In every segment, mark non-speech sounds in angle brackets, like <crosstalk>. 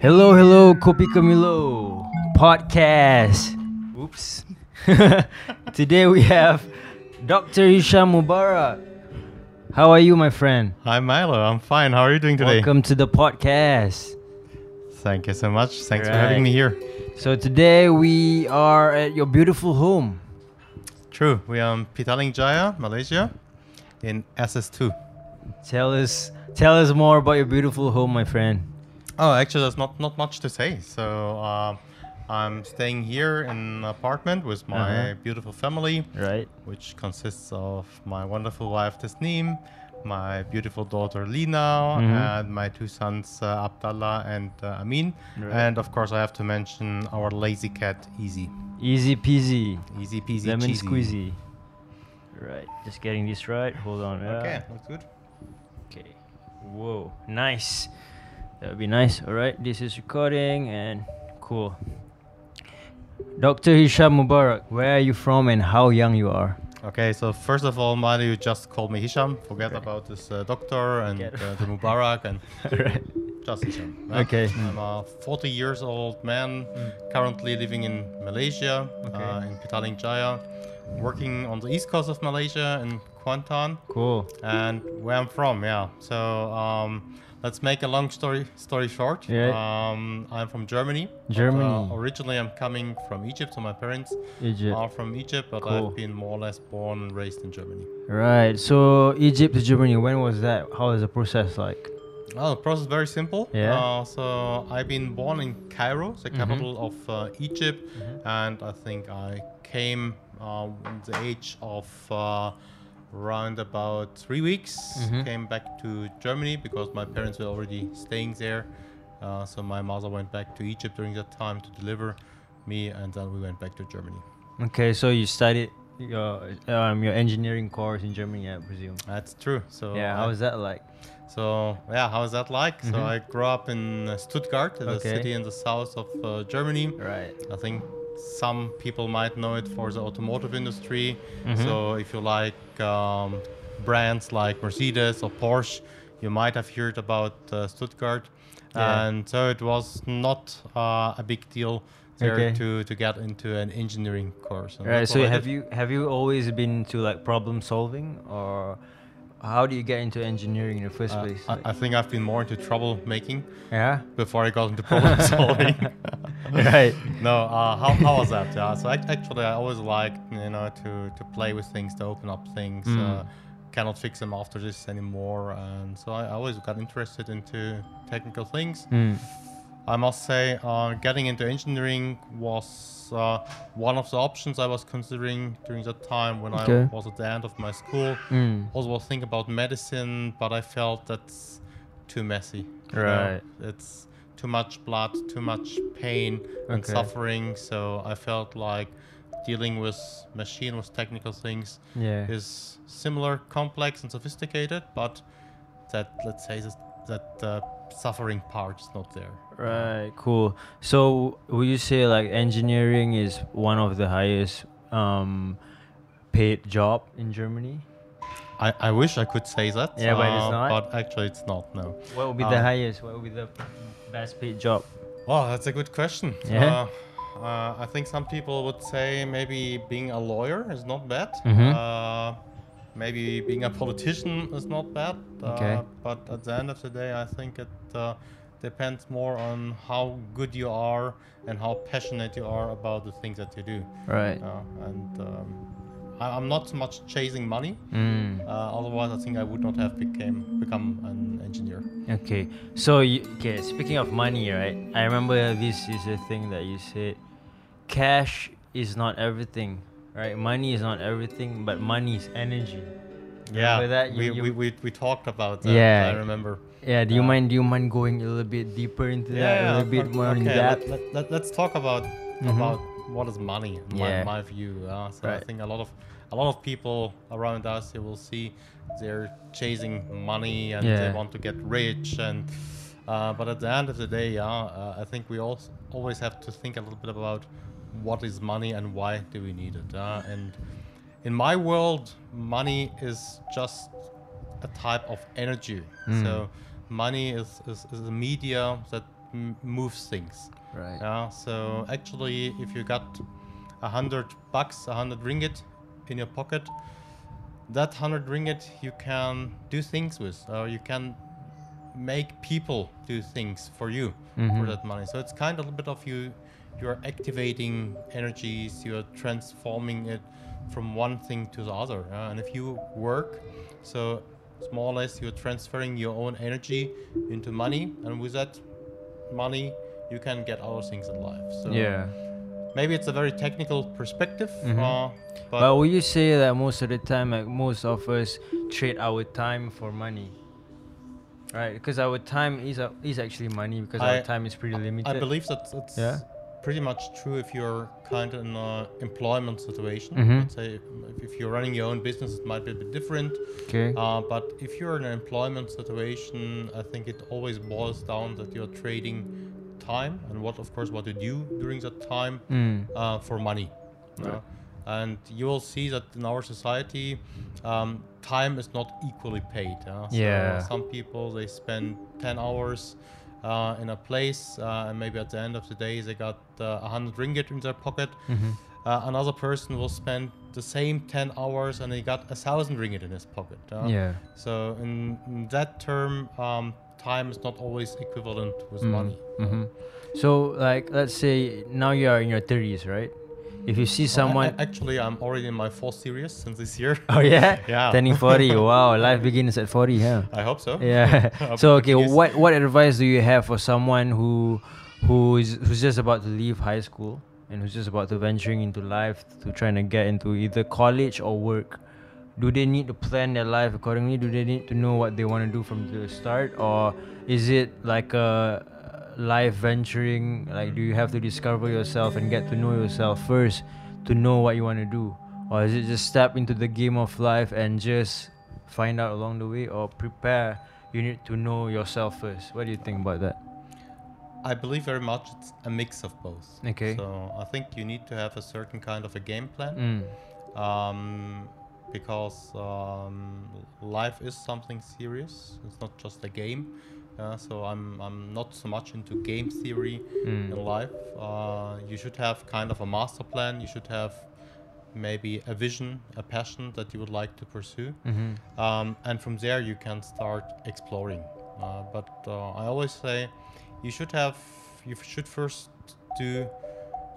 Hello, hello, Kopi Camilo podcast. Oops. <laughs> Today we have Dr. Hisham Mubarak. How are you, my friend? Hi Milo, I'm fine. How are you doing today? Welcome to the podcast. Thank you so much. Thanks for having me here. So today we are at your beautiful home. True, we are in Petaling Jaya, Malaysia, in SS2. Tell us, tell us more about your beautiful home, my friend. Oh, actually, there's not not much to say. So uh, I'm staying here in an apartment with my Uh-huh. beautiful family, Right. which consists of my wonderful wife Tasniem, my beautiful daughter Lina, Mhm. and my two sons uh, Abdallah and uh, Amin. Right. And of course, I have to mention our lazy cat Easy. Easy peasy, Easy peasy, lemon cheesy. squeezy. Right. Just getting this right. Hold on. Okay, Yeah. looks good. Okay. Whoa. Nice. That would be nice. All right. This is recording and cool. Dr. Hisham Mubarak, where are you from and how young you are? Okay, so first of all, Milo, you just called me Hisham. Forget about this uh, doctor and uh, the Mubarak and <laughs> right. just Hisham. yeah? Okay. I'm a 40 years old man, currently living in Malaysia, Okay. uh, in Petaling Jaya, working on the east coast of Malaysia in Kuantan, Cool. and where I'm from. Yeah. So um, let's make a long story story short. Yeah. Um, I'm from Germany. but, Germany. uh, originally, I'm coming from Egypt, so my parents Egypt. are from Egypt, but Cool. I've been more or less born and raised in Germany. Right. So Egypt to Germany. When was that? How is the process like? Oh, the process is very simple. Yeah. Uh, so I've been born in Cairo, the Mhm. capital of uh, Egypt, Mhm. and I think I came uh, at the age of uh, around about three weeks. Mhm. Came back to Germany because my parents were already staying there. Uh, so my mother went back to Egypt during that time to deliver me, and then we went back to Germany. Okay. So you studied your um your engineering course in Germany, I presume. That's true. So yeah. I- How was that like? So yeah, how was that like? So Mhm. I grew up in Stuttgart, the Okay. city in the south of uh, Germany. Right. I think some people might know it for the automotive industry. Mhm. So if you like um, brands like Mercedes or Porsche, you might have heard about uh, Stuttgart. Yeah. And so it was not uh, a big deal there Okay. to, to get into an engineering course. And Right. So have you have you always been to like problem solving or how do you get into engineering in the first Uh, place? I, Like- I think I've been more into troublemaking yeah. before I got into problem <laughs> solving. Right. No, uh, how, how was that? Yeah, so ac- actually, I always liked you know to, to play with things, to open up things. Mm. Uh, cannot fix them after this anymore, and so I always got interested into technical things. Mm. I must say, uh, getting into engineering was uh, one of the options I was considering during that time when Okay. I was at the end of my school. Mm. Also, was thinking about medicine, but I felt that's too messy. you know. Right. It's too much blood, too much pain and Okay. suffering. So I felt like dealing with machine with technical things Yeah. is similar, complex and sophisticated, but that let's say that that uh, suffering part is not there. Right, cool. So, would you say like engineering is one of the highest um, paid job in Germany? I, I wish I could say that. Yeah, but it's uh, not? But actually, it's not. No. What would be the Um, highest? What would be the best paid job? Well, that's a good question. Yeah. Uh, uh, I think some people would say maybe being a lawyer is not bad. Mhm. Uh, maybe being a politician is not bad. Okay. Uh, but at the end of the day, I think it uh, depends more on how good you are and how passionate you are about the things that you do. Right. Uh, and um, I, I'm not so much chasing money. Mm. Uh, otherwise, I think I would not have became become an engineer. Okay. So, you, okay. Speaking of money, right? I remember this is a thing that you said. Cash is not everything, right? Money is not everything, but money is energy. Yeah, that? we, You- you- we, we, we talked about that. Yeah. I remember. Yeah. Do you Uh, mind? Do you mind going a little bit deeper into that? A little bit o- more in okay, depth. Let, let, let, us talk about Mhm. about what is money. In Yeah. my, my view. Uh, so I think a lot of a lot of people around us, you will see, they're chasing money and Yeah. they want to get rich and. Uh, but at the end of the day, yeah, uh, I think we also always have to think a little bit about what is money and why do we need it. Uh, and in my world, money is just a type of energy. Mm. So money is, is, is a media that m- moves things. Right. Yeah. So actually, if you got a hundred bucks, a hundred ringgit in your pocket, that hundred ringgit you can do things with, or you can make people do things for you Mhm. for that money. So it's kind of a bit of you. You're activating energies. You're transforming it from one thing to the other. yeah. and if you work, so it's more or less you're transferring your own energy into money, and with that money you can get other things in life. So Yeah. maybe it's a very technical perspective, Mhm. uh, but, But would you say that most of the time, like most of us trade our time for money? Right, because our time is a, is actually money because I- our time is pretty limited. I believe that Yeah. Pretty much true if you're kind of in an employment situation. Mhm. Let's say if, if you're running your own business, it might be a bit different. Okay. Uh, but if you're in an employment situation, I think it always boils down that you're trading time and what, of course, what you do during that time Mm. uh, for money. Right. Uh, and you will see that in our society, um, time is not equally paid. uh, so Yeah. Some people they spend 10 hours uh, in a place, uh, and maybe at the end of the day they got uh, 100 ringgit in their pocket. Mhm. Uh, another person will spend the same 10 hours and he got a thousand ringgit in his pocket. uh. Yeah. So in, in that term, um, time is not always equivalent with Mm. money. Mhm. So, like, let's say now you are in your thirties, right? If you see I- someone, I- actually, I'm already in my fourth series since this year. <laughs> oh yeah, <laughs> Yeah. turning forty. <laughs> wow, life begins at forty, huh? I hope so. Yeah. So okay, what what advice do you have for someone who who is who's just about to leave high school and who's just about to venturing into life to trying to get into either college or work? Do they need to plan their life accordingly? Do they need to know what they want to do from the start, or is it like a life venturing? Like, do you have to discover yourself and get to know yourself first to know what you want to do, or is it just step into the game of life and just find out along the way, or prepare? You need to know yourself first. What do you think about that? I believe very much it's a mix of both. Okay. So I think you need to have a certain kind of a game plan. Mm. um, because um, life is something serious. It's not just a game. Uh, so I'm I'm not so much into game theory Mm. in life. Uh, you should have kind of a master plan. You should have maybe a vision, a passion that you would like to pursue, Mhm. um, and from there you can start exploring. Uh, but uh, I always say you should have you should first do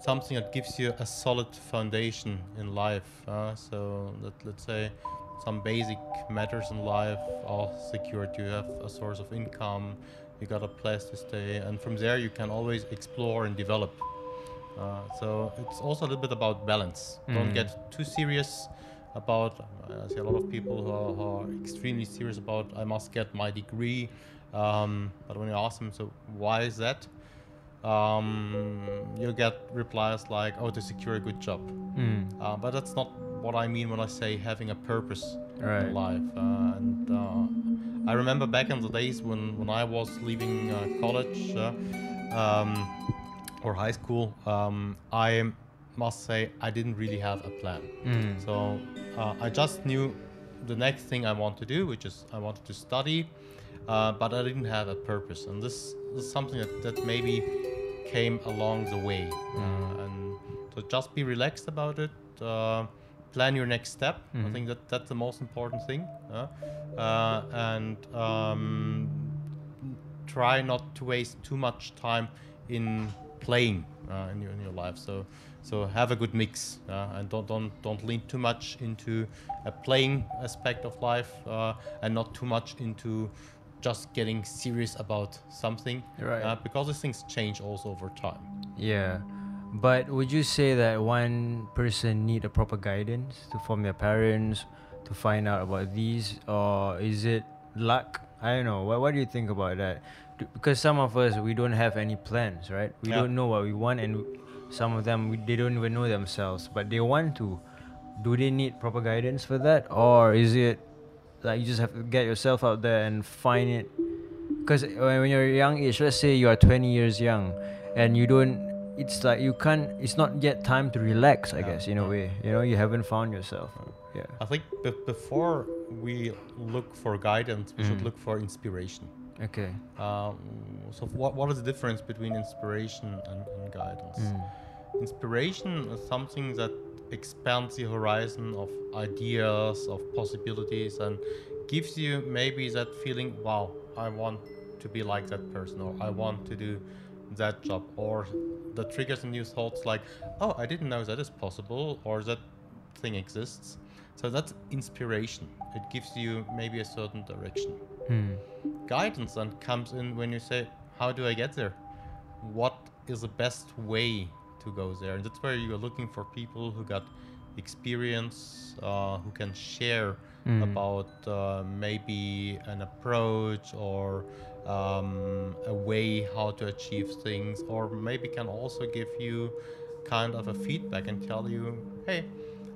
something that gives you a solid foundation in life. Uh, so that let's say some basic matters in life are secured. You have a source of income, you got a place to stay, and from there you can always explore and develop. Uh, so it's also a little bit about balance. Don't Mm. get too serious about. I see a lot of people who are, who are extremely serious about. I must get my degree, um, but when you ask them, so why is that? Um, you get replies like, "Oh, to secure a good job." Mm. Uh, but that's not what I mean when I say having a purpose Right. in life. Uh, and uh, I remember back in the days when, when I was leaving uh, college uh, um, or high school, um, I must say I didn't really have a plan. Mm. So uh, I just knew the next thing I want to do, which is I wanted to study, uh, but I didn't have a purpose. And this, is something that, that maybe came along the way. Uh, and so just be relaxed about it. Uh, plan your next step. I Mhm. think that that's the most important thing. Uh, uh, and um, try not to waste too much time in playing uh, in, your, in your life. So so have a good mix uh, and don't don't don't lean too much into a playing aspect of life uh, and not too much into just getting serious about something Right. uh, because these things change also over time. Yeah. But would you say that one person need a proper guidance to from their parents to find out about these or is it luck? I don't know. What what do you think about that? Do- Because some of us we don't have any plans, right? We Yeah. don't know what we want and some of them we, they don't even know themselves, but they want to. Do they need proper guidance for that or is it like you just have to get yourself out there and find it because when, when you're young age let's say you are 20 years young and you don't it's like you can't it's not yet time to relax i Yeah, guess in a way you know you haven't found yourself yeah I think be- before we look for guidance, we should Mhm. look for inspiration. Okay. Um, so what what is the difference between inspiration and, and guidance? Mm. Inspiration is something that expands the horizon of ideas, of possibilities, and gives you maybe that feeling, wow, I want to be like that person, or I want to do that job, or that triggers new thoughts like, oh, I didn't know that is possible, or that thing exists. So that's inspiration. It gives you maybe a certain direction. Mm. Guidance then comes in when you say, how do I get there? What is the best way to go there? And that's where you're looking for people who got experience, uh, who can share Mm. about uh, maybe an approach or um, a way how to achieve things, or maybe can also give you kind of a feedback and tell you, hey,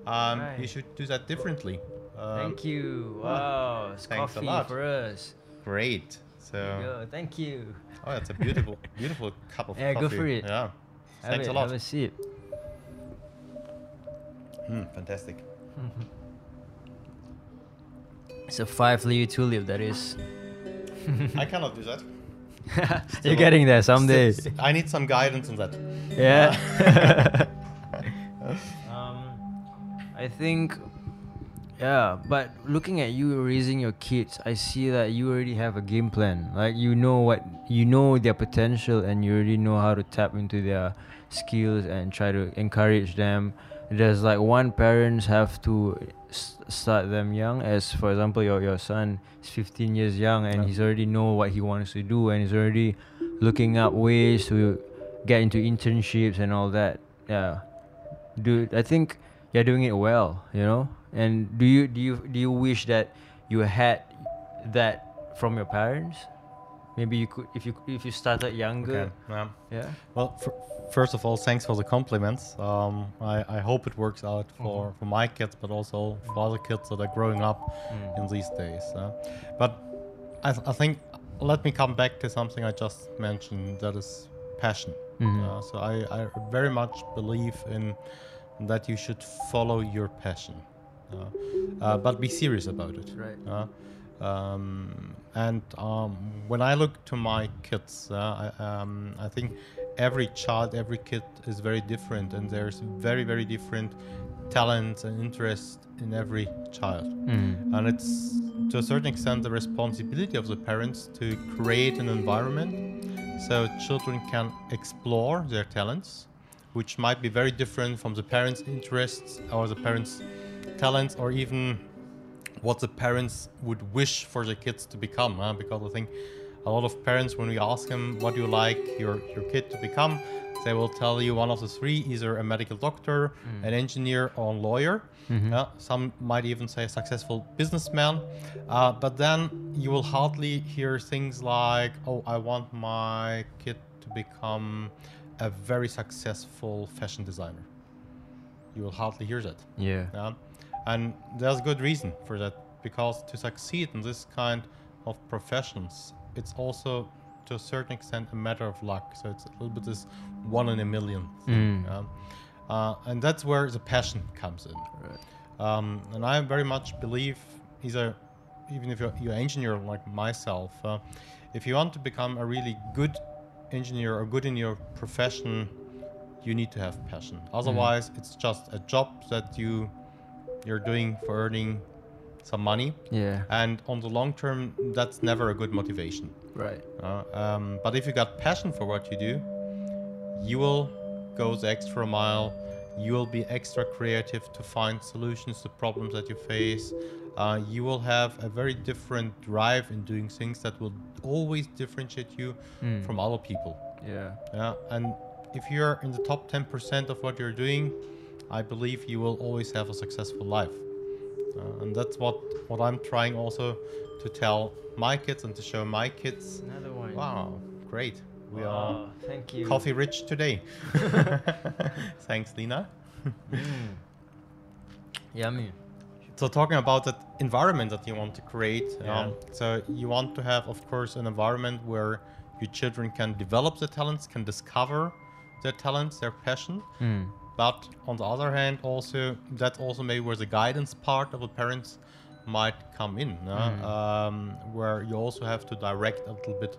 um, you should do that differently. Um, Thank you. Wow, it's thanks a lot. for us. Great. So, you. Thank you. oh, that's a beautiful, <laughs> beautiful cup of Yeah, go for it. Yeah. Have Thanks it, a lot. Have a sip. Mm, fantastic. <laughs> It's a five layer tulip. That is. I cannot do that. <laughs> You're getting there someday. I need some guidance on that. Yeah. <laughs> um, I think, yeah. But looking at you raising your kids, I see that you already have a game plan. Like you know what you know their potential, and you already know how to tap into their skills and try to encourage them. There's like one parents have to start them young. As for example, your your son is 15 years young, and Yeah. he's already know what he wants to do, and he's already looking up ways to get into internships and all that. Yeah, dude, I think you're doing it well. You know, and do you do you do you wish that you had that from your parents? Maybe you could if you if you started younger. Okay. Yeah. Yeah. Well, f- first of all, thanks for the compliments. Um, I, I hope it works out for, for my kids, but also for other kids that are growing up Mm. in these days. Uh, but I, th- I think let me come back to something I just mentioned that is passion. Mhm. Uh, so I, I very much believe in that you should follow your passion, uh, but be serious about it. Right. Um, and um, when I look to my kids, uh, I, um, I think every child, every kid is very different, and there's very, very different talents and interests in every child. Mm. And it's to a certain extent the responsibility of the parents to create an environment so children can explore their talents, which might be very different from the parents' interests or the parents' talents, or even what the parents would wish for the kids to become. Huh? Because I think a lot of parents, when we ask them, "What do you like your your kid to become?" they will tell you one of the three: either a medical doctor, an engineer, or a lawyer. Mhm. Yeah, some might even say a successful businessman. Uh, but then you will hardly hear things like, "Oh, I want my kid to become a very successful fashion designer." You will hardly hear that. Yeah. Yeah? And there's good reason for that because to succeed in this kind of professions, it's also to a certain extent a matter of luck. So it's a little bit this one in a million thing. Mm. Uh, and that's where the passion comes in. Right. Um, and I very much believe, either, even if you're, you're an engineer like myself, uh, if you want to become a really good engineer or good in your profession, you need to have passion. Otherwise, it's just a job that you you're doing for earning some money, Yeah. and on the long term, that's never a good motivation. Right. Uh, um, but if you got passion for what you do, you will go the extra mile. You will be extra creative to find solutions to problems that you face. Uh, you will have a very different drive in doing things that will always differentiate you Mm. from other people. Yeah. Yeah, and if you're in the top 10% of what you're doing, I believe you will always have a successful life. Uh, and that's what, what I'm trying also to tell my kids and to show my kids. Another one. Wow, great. We are Thank you. coffee rich today. <laughs> <laughs> Thanks, Lina. Mm. Yummy. So talking about that environment that you want to create, Yeah. um, so you want to have, of course, an environment where your children can develop their talents, can discover their talents, their passion. Mm. But on the other hand, also that also maybe where the guidance part of the parents might come in, uh, Mm. um, where you also have to direct a little bit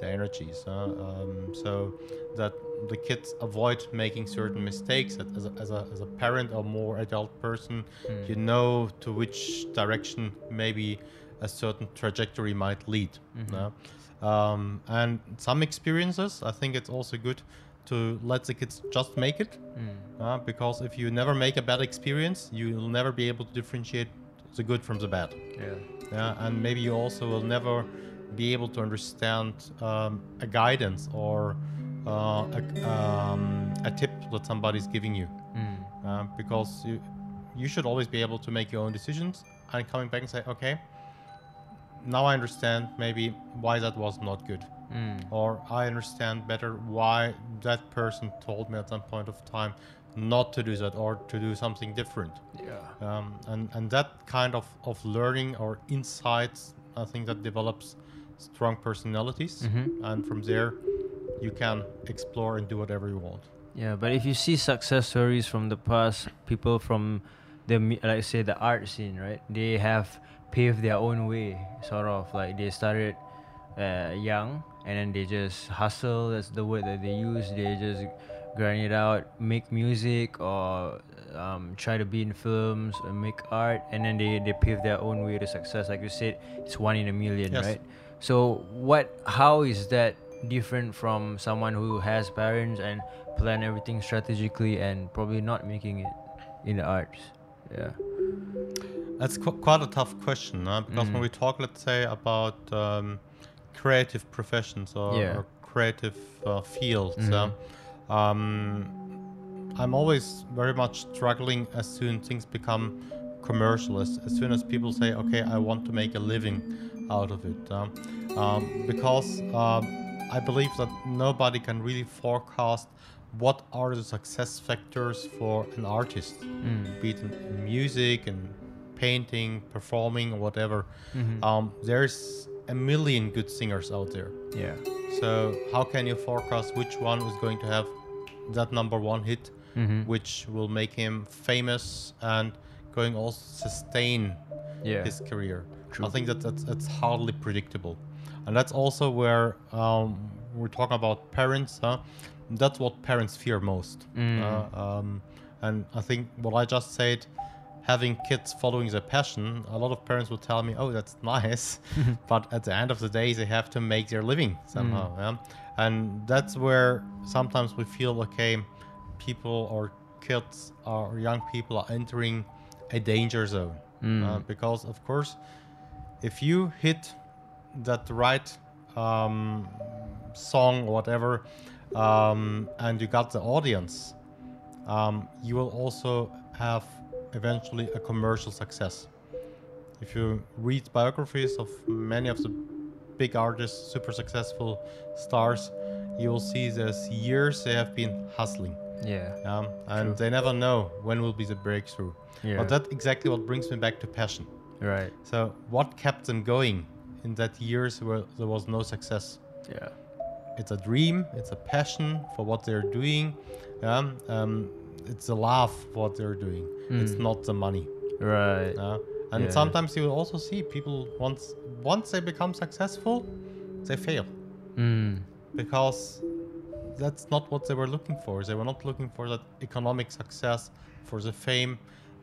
the energies, uh, um, so that the kids avoid making certain mistakes. That as a, as a, as a parent or more adult person, Mm. you know to which direction maybe a certain trajectory might lead. Mhm. uh. Um, and some experiences, I think it's also good to let the kids just make it Mm. uh, because if you never make a bad experience, you'll never be able to differentiate the good from the bad. Yeah. Yeah, and maybe you also will never be able to understand um, a guidance or uh, a, um, a tip that somebody's giving you, Mm. uh, because you you should always be able to make your own decisions and coming back and say, okay, now I understand maybe why that was not good Mm. or I understand better why that person told me at some point of time not to do that or to do something different. Yeah. Um, and, and that kind of, of learning or insights, I think that develops strong personalities. Mhm. And from there, you can explore and do whatever you want. Yeah, but if you see success stories from the past, people from the like say the art scene, right? They have paved their own way, sort of like they started uh, young and then they just hustle. That's the word that they use. They just grind it out, make music or um, try to be in films or make art, and then they they pave their own way to success. Like you said, it's one in a million, Yes. right? So what? How is that different from someone who has parents and plan everything strategically and probably not making it in the arts? Yeah. That's qu- quite a tough question, huh? because Mm. when we talk, let's say, about um, creative professions or, Yeah. or creative uh, fields, Mhm. uh, um, I'm always very much struggling as soon things become commercial, as, as soon as people say, okay, I want to make a living out of it. um, um, because um, I believe that nobody can really forecast what are the success factors for an artist Mm. be it in music and painting, performing, or whatever. Mhm. Um, there's a million good singers out there. Yeah. So how can you forecast which one is going to have that number one hit, Mhm. which will make him famous and going also sustain Yeah. his career? True. I think that that's, that's hardly predictable, and that's also where um, we're talking about parents. Huh? That's what parents fear most. Mm. Uh, um, and I think what I just said, having kids following their passion, a lot of parents will tell me, "Oh, that's <laughs> nice," <laughs> but at the end of the day, they have to make their living somehow. Mm. Yeah? And that's where sometimes we feel okay, people or kids or young people are entering a danger zone Mm. uh, because, of course, if you hit that right um, song or whatever, um, and you got the audience, um, you will also have eventually a commercial success. If you read biographies of many of the big artists, super successful stars, you will see there's years they have been hustling, Yeah. um, and True. they never know when will be the breakthrough. Yeah. But that's exactly what brings me back to passion. right. So, what kept them going in that years where there was no success? Yeah. It's a dream, it's a passion for what they're doing. Yeah? Um, it's a love what they're doing. It's Mm. not the money. Right. uh, and Yeah. sometimes you will also see people once once they become successful, they fail Mm. because that's not what they were looking for. They were not looking for that economic success, for the fame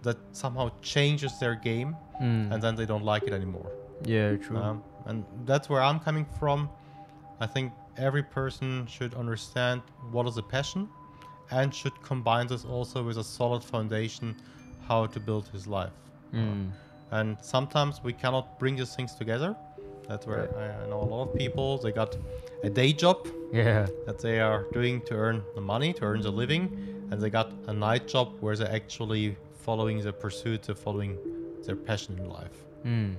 that somehow changes their game, Mm. and then they don't like it anymore. yeah. True. Um, and that's where I'm coming from. I think every person should understand what is a passion and should combine this also with a solid foundation how to build his life. Mm. And sometimes we cannot bring these things together. That's where I, I know a lot of people, they got a day job Yeah. that they are doing to earn the money, to earn the living, and they got a night job where they're actually following their pursuit, they're following their passion in life. Mm.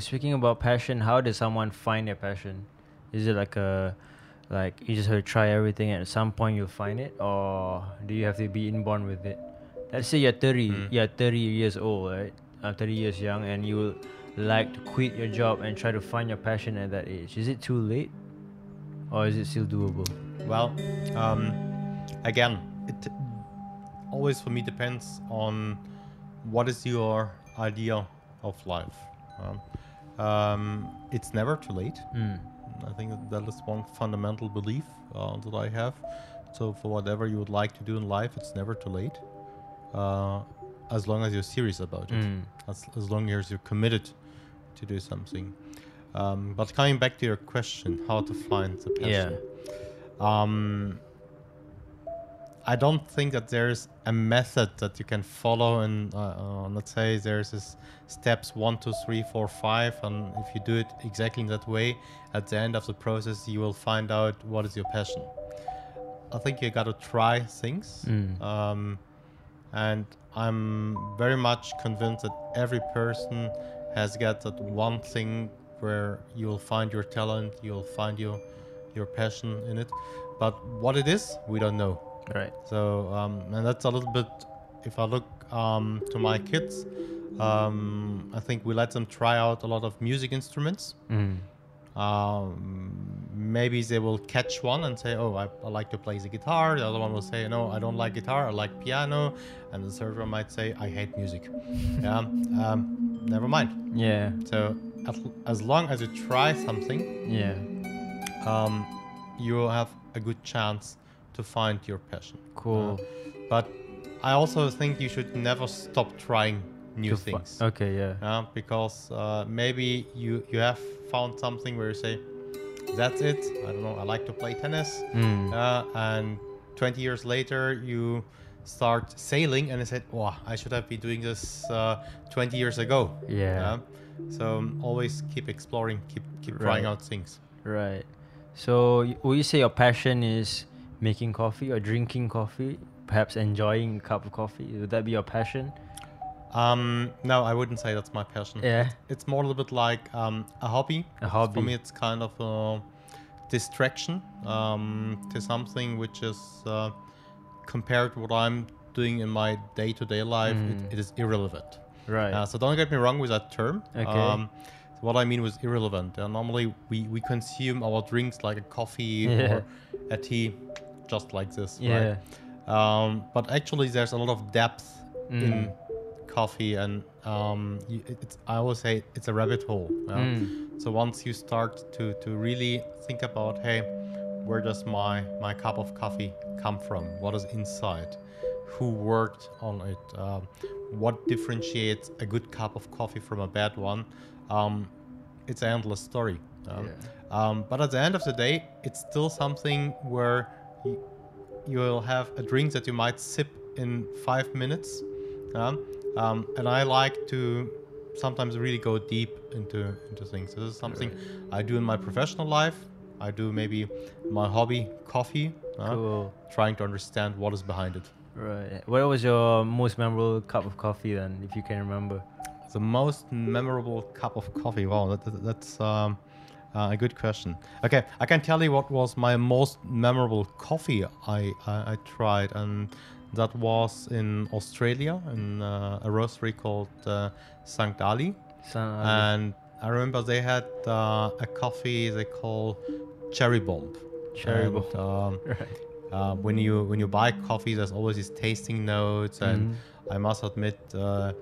Speaking about passion, how does someone find their passion? Is it like a like you just have to try everything and at some point you'll find it or do you have to be inborn with it? Let's say you're 30, Mm. you're 30 years old, right? Uh, 30 years young and you like to quit your job and try to find your passion at that age. Is it too late? Or is it still doable? Well, um, again, it always for me depends on what is your idea of life. Um, um, it's never too late. Mm. I think that, is one fundamental belief uh, that I have. So for whatever you would like to do in life, it's never too late. Uh, as long as you're serious about it, Mm. as, as long as you're committed to do something. Um, but coming back to your question, how to find the passion. Um, I don't think that there's a method that you can follow, and uh, uh, let's say there's this steps one, two, three, four, five, and if you do it exactly in that way, at the end of the process, you will find out what is your passion. I think you got to try things, Mm. um, and I'm very much convinced that every person has got that one thing where you'll find your talent, you'll find your your passion in it. But what it is, we don't know. Right. So, um, and that's a little bit. If I look um, to my kids, um, I think we let them try out a lot of music instruments. Mm. Um, maybe they will catch one and say, "Oh, I, I like to play the guitar." The other one will say, "No, I don't like guitar. I like piano," and the third one might say, "I hate music." <laughs> yeah, um, never mind. Yeah. So, as, as long as you try something, Yeah. um, you will have a good chance to find your passion. Cool. Uh, but I also think you should never stop trying new things. okay. Yeah. Uh, because uh, maybe you you have found something where you say, "That's it." I don't know. I like to play tennis, Mm. uh, and 20 years later you start sailing, and I said, "Wow, I should have been doing this uh, 20 years ago." Yeah. So um, always keep exploring, keep keep trying Right. out things. Right. So, would you say your passion is making coffee or drinking coffee? Perhaps enjoying a cup of coffee. Would that be your passion? Um, no, I wouldn't say that's my passion. Yeah. It's more a little bit like um, a hobby. A hobby. For me, it's kind of a distraction um, to something which is uh, compared to what I'm doing in my day-to-day life. Mm. It, it is irrelevant. Right. Uh, so don't get me wrong with that term. Okay. Um, what I mean was irrelevant. Uh, normally, we, we consume our drinks like a coffee <laughs> Yeah. or a tea, just like this. yeah. Right? Um, but actually, there's a lot of depth in Mm. coffee, and um, it's, I always say it's a rabbit hole. yeah? Mm. So once you start to, to really think about, hey, where does my, my cup of coffee come from? What is inside? Who worked on it? Um, what differentiates a good cup of coffee from a bad one? Um, it's an endless story. Um, um, but at the end of the day, it's still something where you, you will have a drink that you might sip in five minutes. Um, um, and I like to sometimes really go deep into into things. This is something I do in my professional life. I do maybe my hobby, coffee, uh, Cool. trying to understand what is behind it. Right. What was your most memorable cup of coffee then, if you can remember? The most memorable cup of coffee. Wow, that, that- that's um, uh, a good question. Okay, I can tell you what was my most memorable coffee I, I, I tried, and that was in Australia in uh, a roastery called uh, St. Ali. And I remember they had uh, a coffee they call Cherry Bomb. Cherry And, Bomb. Um, <laughs> right. uh, when you when you buy coffee, there's always these tasting notes, and I must admit, uh,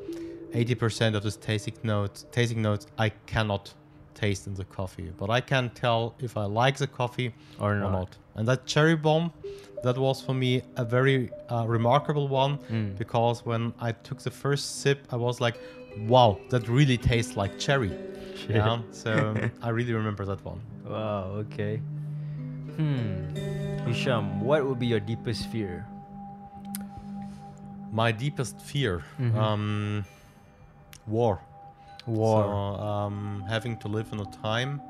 80% of these tasting notes, tasting notes, I cannot taste in the coffee, but I can tell if I like the coffee Or or not. not. And that cherry bomb, that was for me a very uh, remarkable one Mm. because when I took the first sip, I was like, "Wow, that really tastes like cherry." Shit. Yeah, <laughs> so I really remember that one. Wow, okay. Hmm. Hisham, what would be your deepest fear? My deepest fear, Mhm. um, war. War. So, um, having to live in a time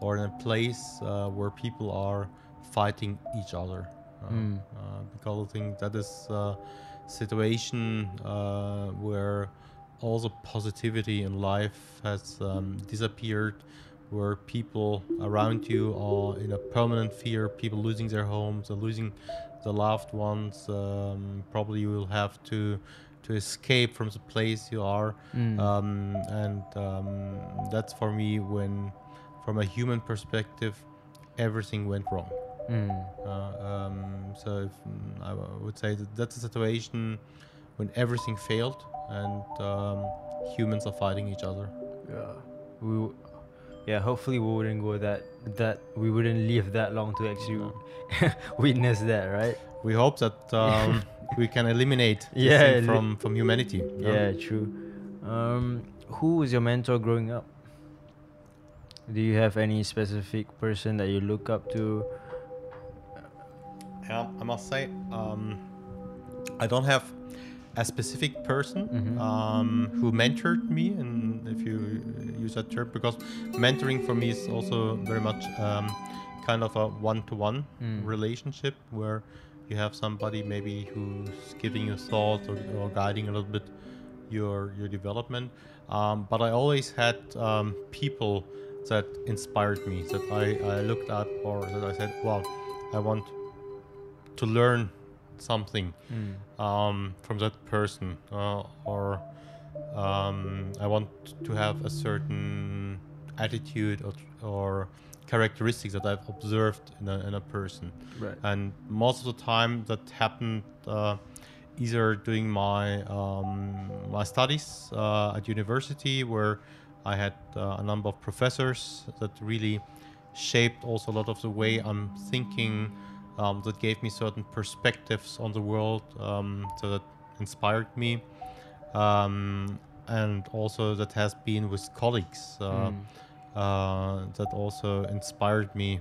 or in a place uh, where people are fighting each other. Uh, Mm. uh, because I think that is a situation uh, where all the positivity in life has um, disappeared, where people around you are in a permanent fear, people losing their homes, or losing the loved ones. Um, probably you will have to to escape from the place you are Mm. um, and um, that's for me when from a human perspective everything went wrong Mm. uh, um, so if, mm, I w- would say that that's a situation when everything failed and um, humans are fighting each other. Yeah. We, w- yeah. Hopefully, we wouldn't go that that we wouldn't live that long to actually <laughs> witness that, right? We hope that um, <laughs> we can eliminate Yeah, from from humanity. Yeah, true. Um, who was your mentor growing up? Do you have any specific person that you look up to? Yeah, I must say, um, I don't have a specific person Mhm. um, who mentored me, and if you use that term, because mentoring for me is also very much um, kind of a one-to-one Mm. relationship where you have somebody maybe who's giving you thoughts or, or guiding a little bit your your development. Um, but I always had um, people that inspired me, that I, I looked at, or that I said, "Wow, I want to learn something Mm. um, from that person, uh, or um, I want to have a certain attitude or, or characteristics that I've observed in a, in a person. Right. And most of the time, that happened uh, either during my um, my studies uh, at university, where I had uh, a number of professors that really shaped also a lot of the way I'm thinking. Um, that gave me certain perspectives on the world, um, so that inspired me, um, and also that has been with colleagues uh, Mm. Uh, that also inspired me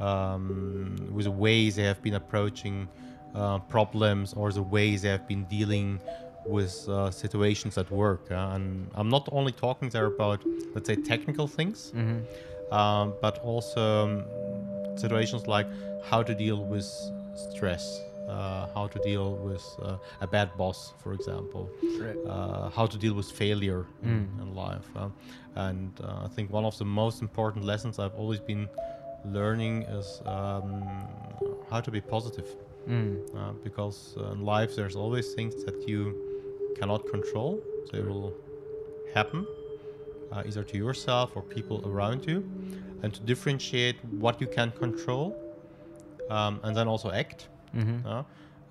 um, with the ways they have been approaching uh, problems or the ways they have been dealing with uh, situations at work. uh, and I'm not only talking there about, let's say, technical things, Mhm. um, but also um, situations like how to deal with stress, how to deal with uh, a bad boss, for example, Right. uh, how to deal with failure in, Mm. in life. uh, and uh, I think one of the most important lessons I've always been learning is um, how to be positive. Mm. Uh, because uh, in life, there's always things that you cannot control. They will happen, uh, either to yourself or people around you. And to differentiate what you can control um, and then also act Mhm. uh,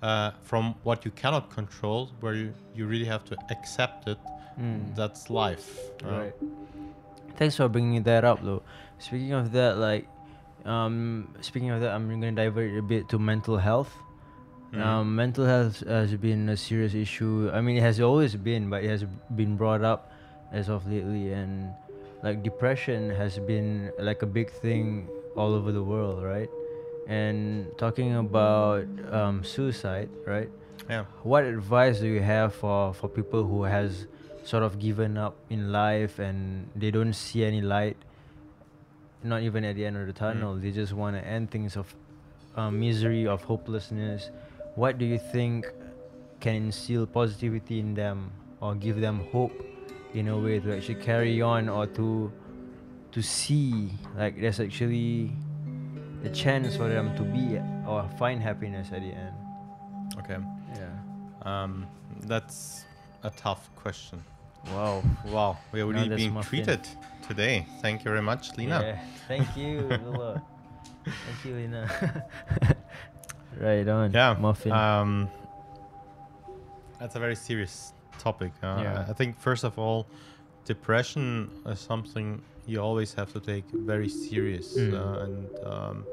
uh, from what you cannot control, where you, you really have to accept it. Mm. That's life. Right. Thanks for bringing that up, though. Speaking of that, like, um, speaking of that, I'm gonna divert a bit to mental health. Mm. Um, mental health has been a serious issue. I mean, it has always been, but it has been brought up as of lately, and like depression has been like a big thing all over the world, right? And talking about um, suicide, right? Yeah. What advice do you have for for people who has sort of given up in life and they don't see any light, not even at the end of the tunnel. They just want to end things of um, misery, of hopelessness. What do you think can instill positivity in them or give them hope in a way to actually carry on or to to see like there's actually a chance for them to be or find happiness at the end? Okay. Yeah. Um, that's a tough question. Wow. <laughs> Wow, we are really that's being treated today. Thank you very much, Lina. Yeah. Thank you, <laughs> Thank you, Lina. <laughs> right on. Yeah, Muffin. Um, that's a very serious topic. Uh, Yeah. I think first of all, depression is something you always have to take very serious. Mm. Uh, and um,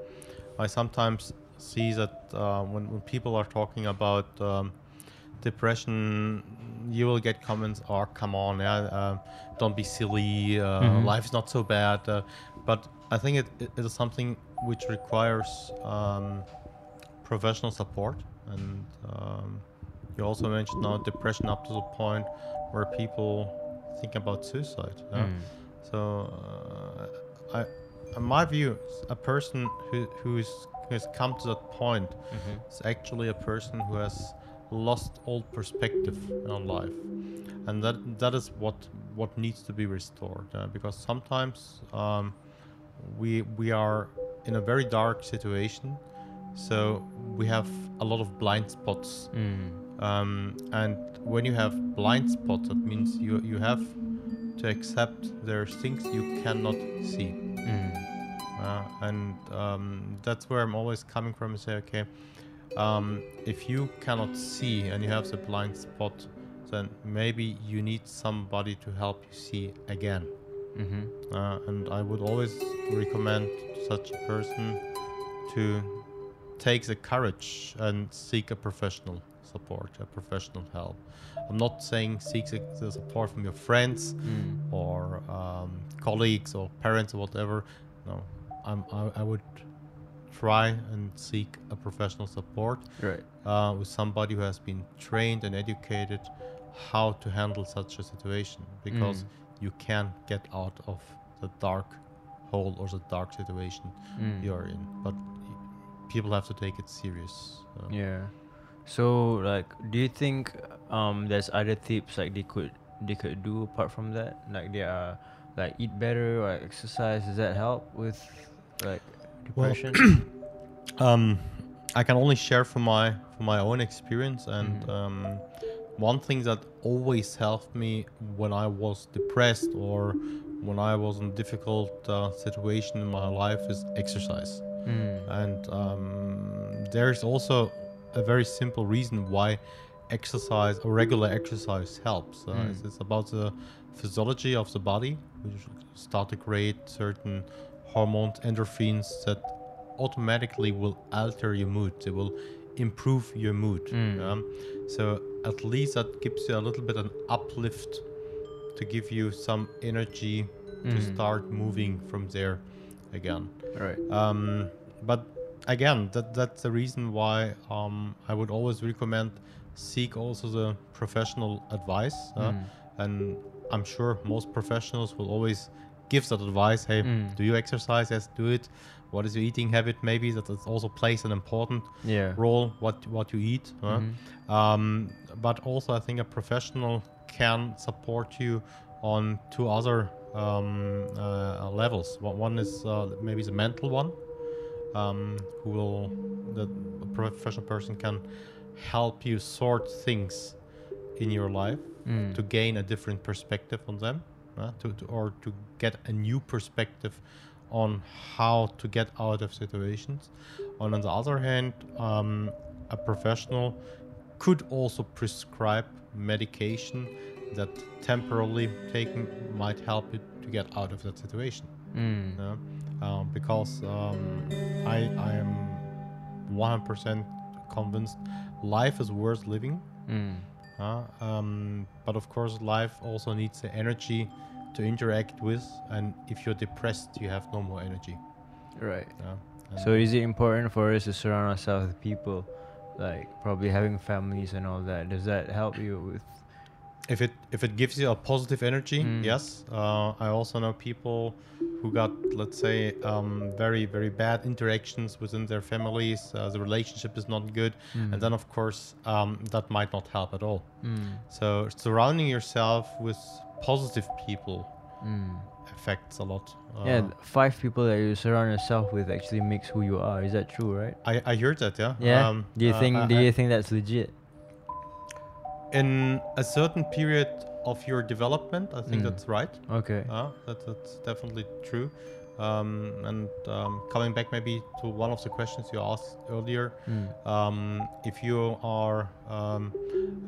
I sometimes see that uh, when, when people are talking about um, depression, you will get comments, "Oh, come on, yeah, uh, don't be silly. Uh, Mhm. Life is not so bad." Uh, but I think it, it is something which requires um, professional support, and um, you also mentioned now depression up to the point where people think about suicide. yeah? Mm. So, uh, I, in my view, a person who who's who has come to that point Mhm. is actually a person who has lost all perspective on life, and that that is what what needs to be restored. Uh, because sometimes um, we we are in a very dark situation, so we have a lot of blind spots. Mm. Um, and when you have blind spots, that means you you have to accept there's things you cannot see. Mm. Uh, and um, that's where I'm always coming from and say, okay, um, if you cannot see and you have the blind spot, then maybe you need somebody to help you see again. Mm-hmm. Uh, and I would always recommend such a person to take the courage and seek a professional support, a professional help. I'm not saying seek the, support from your friends Mm. or um, colleagues or parents or whatever. No, I'm, I, I would try and seek a professional support Right. uh, with somebody who has been trained and educated how to handle such a situation because Mm. you can't get out of the dark hole or the dark situation Mm. you're in. But people have to take it serious. Uh, Yeah. So like, do you think um there's other tips like they could they could do apart from that? Like they are like eat better or exercise. Does that help with like Well, depression? <clears throat> um, I can only share from my from my own experience, and Mhm. um, one thing that always helped me when I was depressed or when I was in a difficult uh, situation in my life is exercise. Mm. And um, there's also a very simple reason why exercise or regular exercise helps. Uh, Mm. it's, it's about the physiology of the body, which start to create certain hormones, endorphins that automatically will alter your mood. They will improve your mood. Mm. um, so at least that gives you a little bit an uplift to give you some energy to Mm. start moving from there again. Right. Um, but again, that that's the reason why um, I would always recommend seek also the professional advice. Uh, Mm. And I'm sure most professionals will always give that advice. Hey, Mm. do you exercise? Yes, do it. What is your eating habit? Maybe that also plays an important Yeah. role. What what you eat. uh, Mhm. um, but also, I think a professional can support you on two other um, uh, levels. One one is uh, maybe the mental one, um, who will the a professional person can help you sort things in your life Mm. to gain a different perspective on them, uh, to, to or to get a new perspective on how to get out of situations. And on the other hand, um, a professional could also prescribe medication that temporarily taken might help you to get out of that situation. Mm. Yeah? Um, because um, I, I am 100% convinced life is worth living. Mm. Uh, um, but of course, life also needs the energy to interact with, and if you're depressed, you have no more energy. Right. And So is it important for us to surround ourselves with people, like probably having families and all that? Does that help you with? if it if it gives you a positive energy, Mm. yes. Uh, I also know people who got, let's say, um, very very bad interactions within their families. Uh, the relationship is not good, Mm. and then of course um, that might not help at all. Mm. So surrounding yourself with positive people Mm. affects a lot. Uh, yeah, five people that you surround yourself with actually makes who you are. Is that true, right? I, I heard that. Yeah. Yeah. Um, do you uh, think? I- do I- you think that's legit? in a certain period of your development, I think Mm. that's right. Okay. Uh, that, that's definitely true. Um, and um, coming back maybe to one of the questions you asked earlier, Mm. um, if you are um,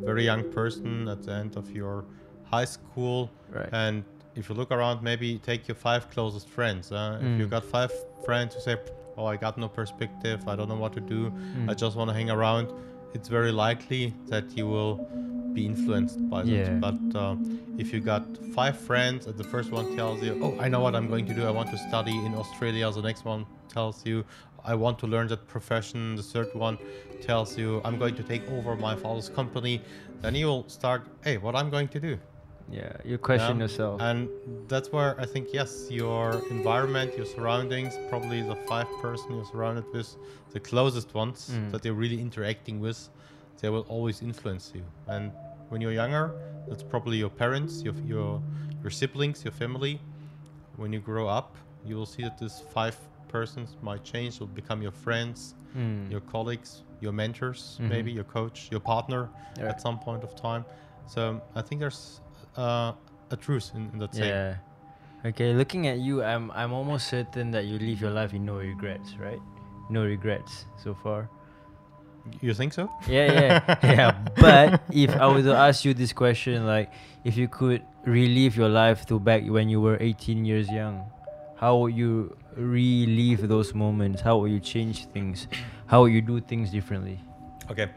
a very young person at the end of your high school, Right. and if you look around, maybe take your five closest friends. Uh, If you Mm. got five friends who say, "Oh, I got no perspective. I don't know what to do. I Mm. just want to hang around," it's very likely that you will be influenced by Yeah. that. But uh, if you got five friends and the first one tells you, "Oh, I know what I'm going to do. I want to study in Australia," the next one tells you, "I want to learn that profession," the third one tells you, "I'm going to take over my father's company," then you will start, "Hey, what I'm going to do?" Yeah. You question Yeah. yourself. And that's where I think yes, your environment, your surroundings, probably the five person you're surrounded with, the closest ones Mm. that you're really interacting with, they will always influence you. And when you're younger, that's probably your parents, your your your siblings, your family. When you grow up, you will see that these five persons might change, will become your friends, Mm. your colleagues, your mentors, Mhm. maybe your coach, your partner Yeah. at some point of time. So I think there's uh, a truth in, in that saying. Yeah. Okay, looking at you, I'm I'm almost certain that you live your life in no regrets, right? No regrets so far. You think so? Yeah, yeah, <laughs> yeah. But if I were to ask you this question, like, if you could relive your life to back when you were 18 years young, how would you relive those moments? How would you change things? How would you do things differently? Okay.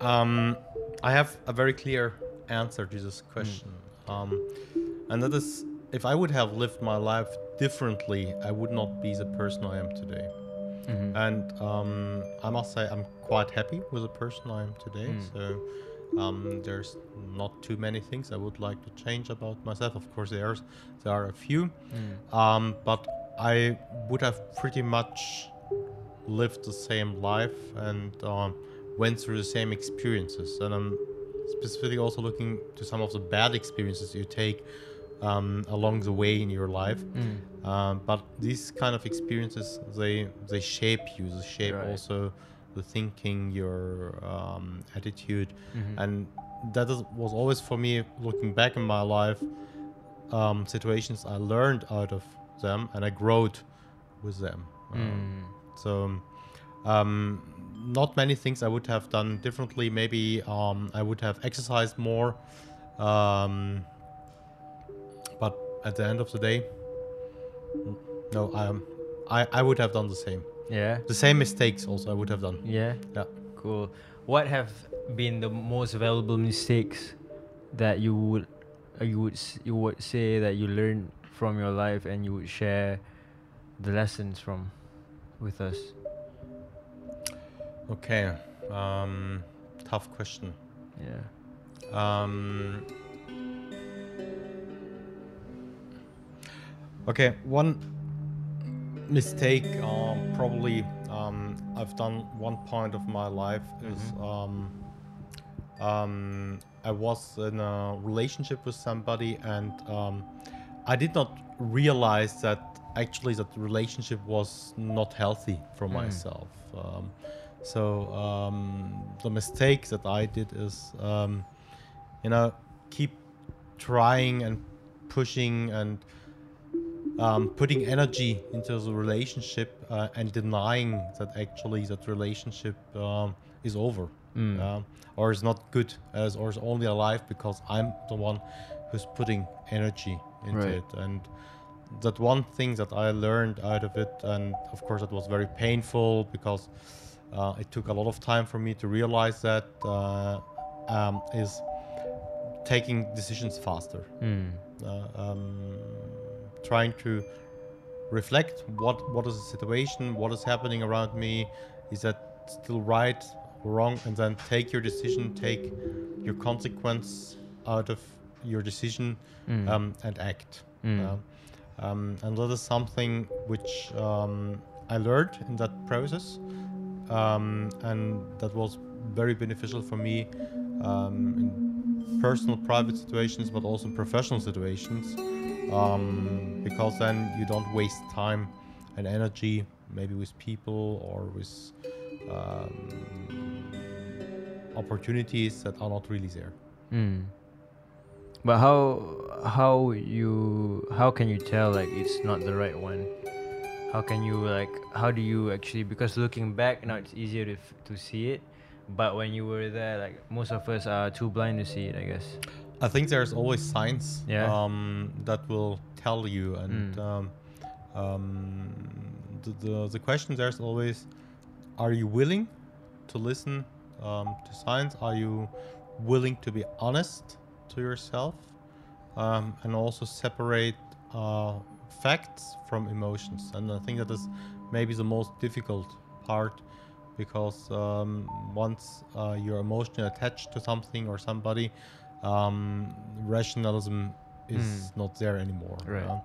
Um, I have a very clear answer to this question. Um, and that is if I would have lived my life differently, I would not be the person I am today. Mhm. And um, I must say, I'm quite happy with the person I am today. Mm. So um, there's not too many things I would like to change about myself. Of course, there's there are a few, Mm. um, but I would have pretty much lived the same life and um, went through the same experiences. And I'm specifically also looking to some of the bad experiences you take um, along the way in your life. Mm. Um, but these kind of experiences, they they shape you. They shape Right. also the thinking, your um, attitude, Mhm. and that is, was always for me looking back in my life um, situations I learned out of them and I growed with them. Um, Mm. so um, not many things I would have done differently. Maybe um, I would have exercised more. Um, at the end of the day, no, I, I I would have done the same. Yeah. The same mistakes also I would have done. Yeah. Yeah. Cool. What have been the most valuable mistakes that you would uh, you would you would say that you learned from your life and you would share the lessons from with us? Okay. Um, tough question. Yeah. Um, okay, one mistake um, probably um, I've done one point of my life is um, um, I was in a relationship with somebody and um, I did not realize that actually that relationship was not healthy for Mm. myself. Um, so um, the mistake that I did is, um, you know, keep trying and pushing and um, putting energy into the relationship uh, and denying that actually that relationship um, is over Mm. um, or is not good as or is only alive because I'm the one who's putting energy into Right. it and that one thing that I learned out of it and of course it was very painful because uh, it took a lot of time for me to realize that uh, um, is taking decisions faster Mm. uh, um, trying to reflect what what is the situation, what is happening around me, is that still right or wrong, and then take your decision, take your consequence out of your decision, Mm. um, and act. Mm. Uh, um, and that is something which um, I learned in that process, um, and that was very beneficial for me um, in personal, private situations, but also in professional situations, um, because then you don't waste time and energy, maybe with people or with um, opportunities that are not really there. Mm. But how how you how can you tell like it's not the right one? How can you like how do you actually because looking back now it's easier to to see it, but when you were there like most of us are too blind to see it I guess. I think there's always signs Yeah. um, that will tell you, and Mm. um, um, the, the the question there's always: Are you willing to listen um, to signs? Are you willing to be honest to yourself, um, and also separate uh, facts from emotions? And I think that is maybe the most difficult part because um, once uh, you're emotionally attached to something or somebody, um, rationalism is Mm. not there anymore. Right. uh,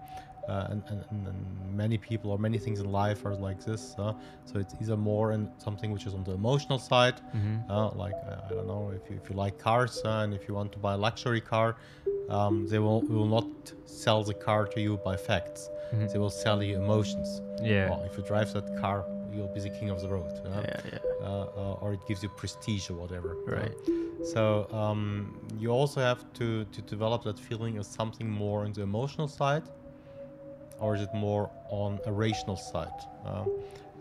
uh, and, and, and, many people or many things in life are like this. Uh, so it's either more in something which is on the emotional side, Mm-hmm. uh, like I, don't know if you, if you like cars uh, and if you want to buy a luxury car, um, they will will not sell the car to you by facts. Mhm. They will sell you emotions. Yeah. Well, if you drive that car, you'll be the king of the road. uh, yeah, yeah. uh, uh, or it gives you prestige or whatever. Right. So um, you also have to, to develop that feeling as something more on the emotional side, or is it more on a rational side?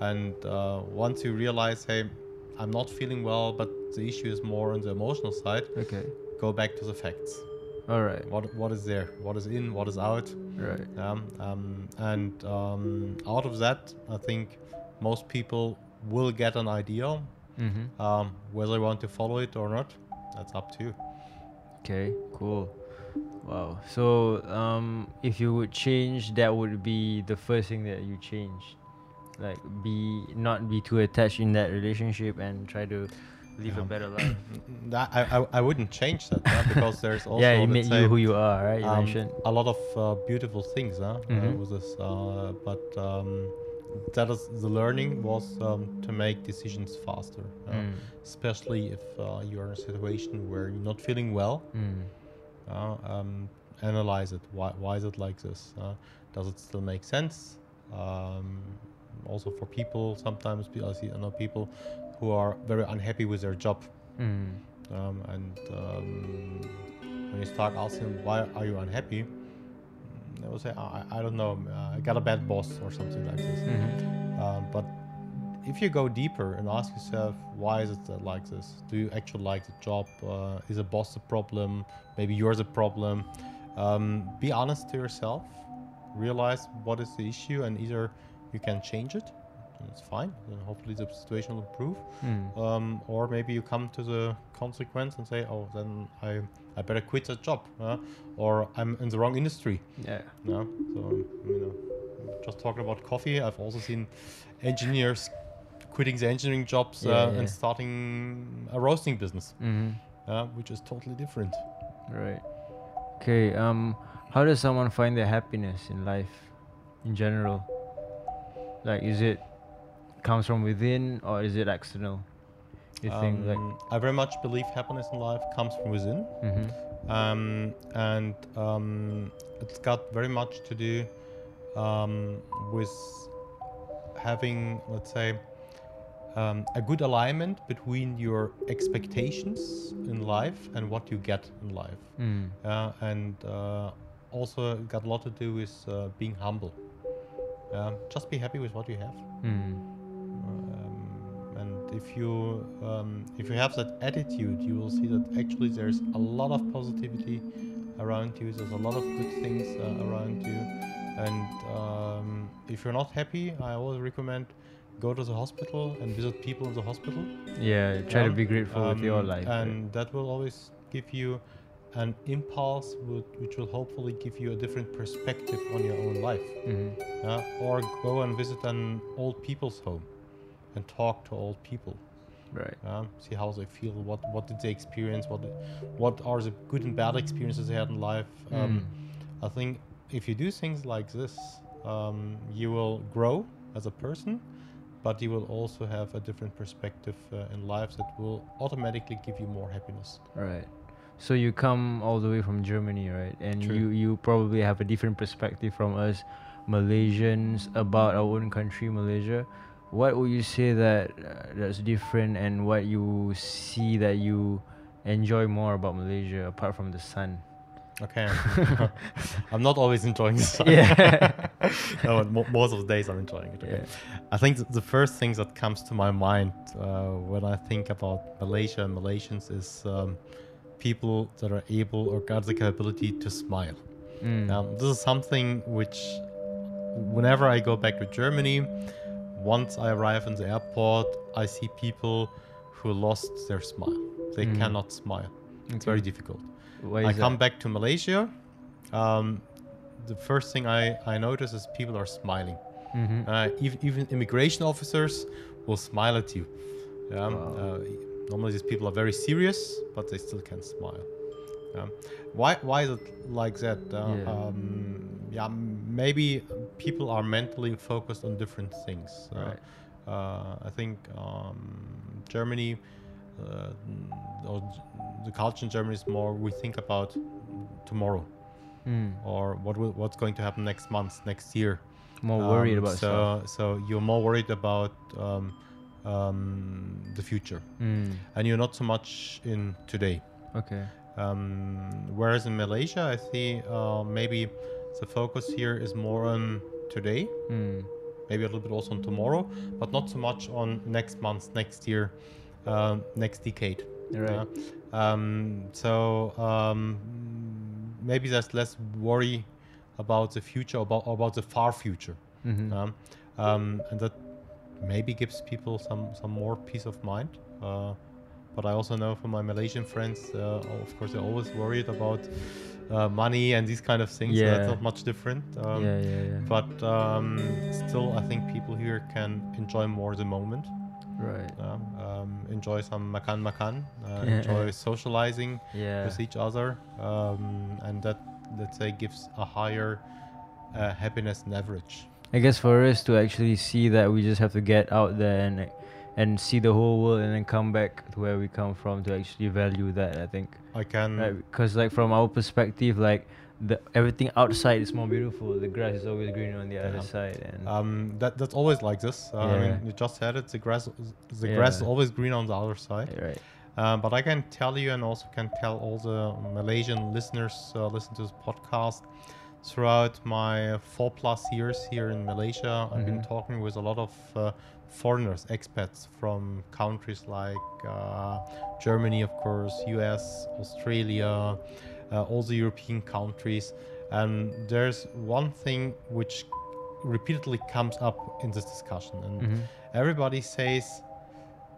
And uh, once you realize, hey, I'm not feeling well, but the issue is more on the emotional side. Okay. Go back to the facts. All right. What what is there? What is in? What is out? Right. Um, um, and um, out of that, I think most people will get an idea. Mm-hmm. Um, whether they want to follow it or not, that's up to you. Okay. Cool. Wow. So, um, if you would change, that would be the first thing that you change, like be not be too attached in that relationship and try to live a better <clears throat> life. That, I, I, I wouldn't change that huh, because there's <laughs> also yeah, it made say, you who you are, right? You um, mentioned. a lot of uh, beautiful things huh, uh, Mhm. with this, uh, but um, that is the learning was um, to make decisions faster, uh, Mm. especially if uh, you're in a situation where you're not feeling well. Mm. Uh, um, analyze it. Why, why is it like this? Uh, does it still make sense? Um, also for people, sometimes I see I know people who are very unhappy with their job, Mm. um, and um, when you start asking why are you unhappy, they will say I, I don't know, uh, I got a bad boss or something like this. Mm-hmm. Um, but if you go deeper and ask yourself, why is it like this? Do you actually like the job? Uh, is the boss the problem? Maybe you're the problem. Um, be honest to yourself. Realize what is the issue, and either you can change it, it's fine, and hopefully the situation will improve. Mm. Um, or maybe you come to the consequence and say, oh, then I, I better quit that job, uh, or I'm in the wrong industry. Yeah. No, so you know, just talking about coffee, I've also seen engineers quitting the engineering jobs Yeah, uh, yeah. and starting a roasting business, Mm-hmm. uh, which is totally different. Right. Okay. Um, how does someone find their happiness in life, in general? Like, is it comes from within or is it external? You think like? Um, I very much believe happiness in life comes from within, Mm-hmm. um, and um, it's got very much to do um, with having, let's say, um, a good alignment between your expectations in life and what you get in life. Mm. uh, and uh, also got a lot to do with uh, being humble. Um, just be happy with what you have. Mm. Um, if you um, if you have that attitude, you will see that actually there's a lot of positivity around you. There's a lot of good things uh, around you. And um, if you're not happy, I always recommend go to the hospital and visit people in the hospital. Yeah. Try to Um, be grateful with your um, life. right? and that will always give you an impulse would, which will hopefully give you a different perspective on your own life Mhm. uh, or go and visit an old people's home and talk to old people Right. uh, see how they feel what what did they experience what what are the good and bad experiences they had in life um, Mm. i think if you do things like this um, you will grow as a person but you will also have a different perspective uh, in life that will automatically give you more happiness Right. So you come all the way from Germany, right? And True. you you probably have a different perspective from us Malaysians about our own country, Malaysia. What would you say that uh, that's different, and what you see that you enjoy more about Malaysia apart from the sun? Okay. <laughs> I'm not always enjoying the sun. Yeah. <laughs> no, most of the days I'm enjoying it. Okay. I think the first thing that comes to my mind uh, when I think about Malaysia and Malaysians is um, people that are able or got the capability to smile. Mm. Um, this is something which, whenever I go back to Germany, once I arrive in the airport, I see people who lost their smile. They Mm. cannot smile. It's very difficult. Why I is come that? back to Malaysia. Um, the first thing I, I notice is people are smiling. Mhm. Uh, even, even immigration officers will smile at you. Yeah, Wow. uh, normally these people are very serious, but they still can smile. Yeah. Why, why is it like that? Uh, Yeah. Um, yeah, maybe people are mentally focused on different things. Uh, Right. uh, I think um, Germany, uh, or the culture in Germany is more we think about tomorrow Mm. or what will, what's going to happen next month, next year. More worried Um, about so stuff. so you're more worried about um, um, the future, Mm. and you're not so much in today. Okay. Um, whereas in Malaysia, I see uh, maybe the focus here is more on today, Mm. maybe a little bit also on tomorrow, but not so much on next month, next year. um, next decade. Right. Uh, um, so um, maybe there's less worry about the future, about about the far future, Mhm. um, um, and that maybe gives people some some more peace of mind. Uh, but I also know from my Malaysian friends, uh, of course, they're always worried about uh, money and these kind of things. So Yeah. that's not much different. Um, yeah, yeah, yeah. But um, still, I think people here can enjoy more the moment. right. Um, um, enjoy some makan makan, uh, <laughs> enjoy socializing Yeah. with each other, um, and that let's say gives a higher uh, happiness than average. I guess for us to actually see that, we just have to get out there and and see the whole world, and then come back to where we come from to actually value that. I think, I can right? Because like from our perspective, like the everything outside is more beautiful. The grass is always greener on the other side, and um, that that's always like this. Uh, I mean, you just said it. The grass, the grass is always green on the other side. right. Um, but I can tell you, and also can tell all the Malaysian listeners uh, listen to this podcast. Throughout my four plus years here in Malaysia, I've been Mhm. talking with a lot of uh, foreigners, expats from countries like uh, Germany, of course, US, Australia, uh, all the European countries. And there's one thing which repeatedly comes up in this discussion, and Mhm. everybody says,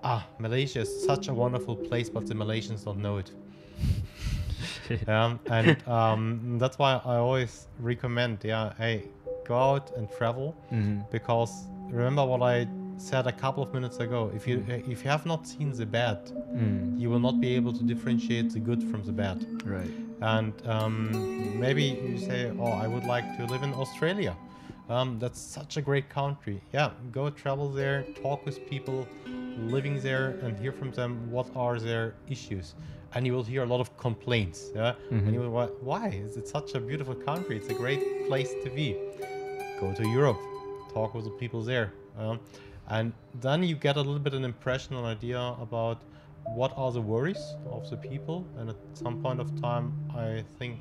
ah, Malaysia is such a wonderful place, but the Malaysians don't know it. <laughs> Um, and um, that's why I always recommend, yeah, hey, go out and travel Mhm. because remember what I said a couple of minutes ago. If you if you have not seen the bad, Mm. you will not be able to differentiate the good from the bad. Right. And um, maybe you say, oh, I would like to live in Australia. Um, that's such a great country. Yeah, go travel there, talk with people living there, and hear from them what are their issues. And you will hear a lot of complaints. Yeah, and you will why, why is it such a beautiful country? It's a great place to be. Go to Europe, talk with the people there, um, and then you get a little bit an impression, an idea about what are the worries of the people. And at some point of time, I think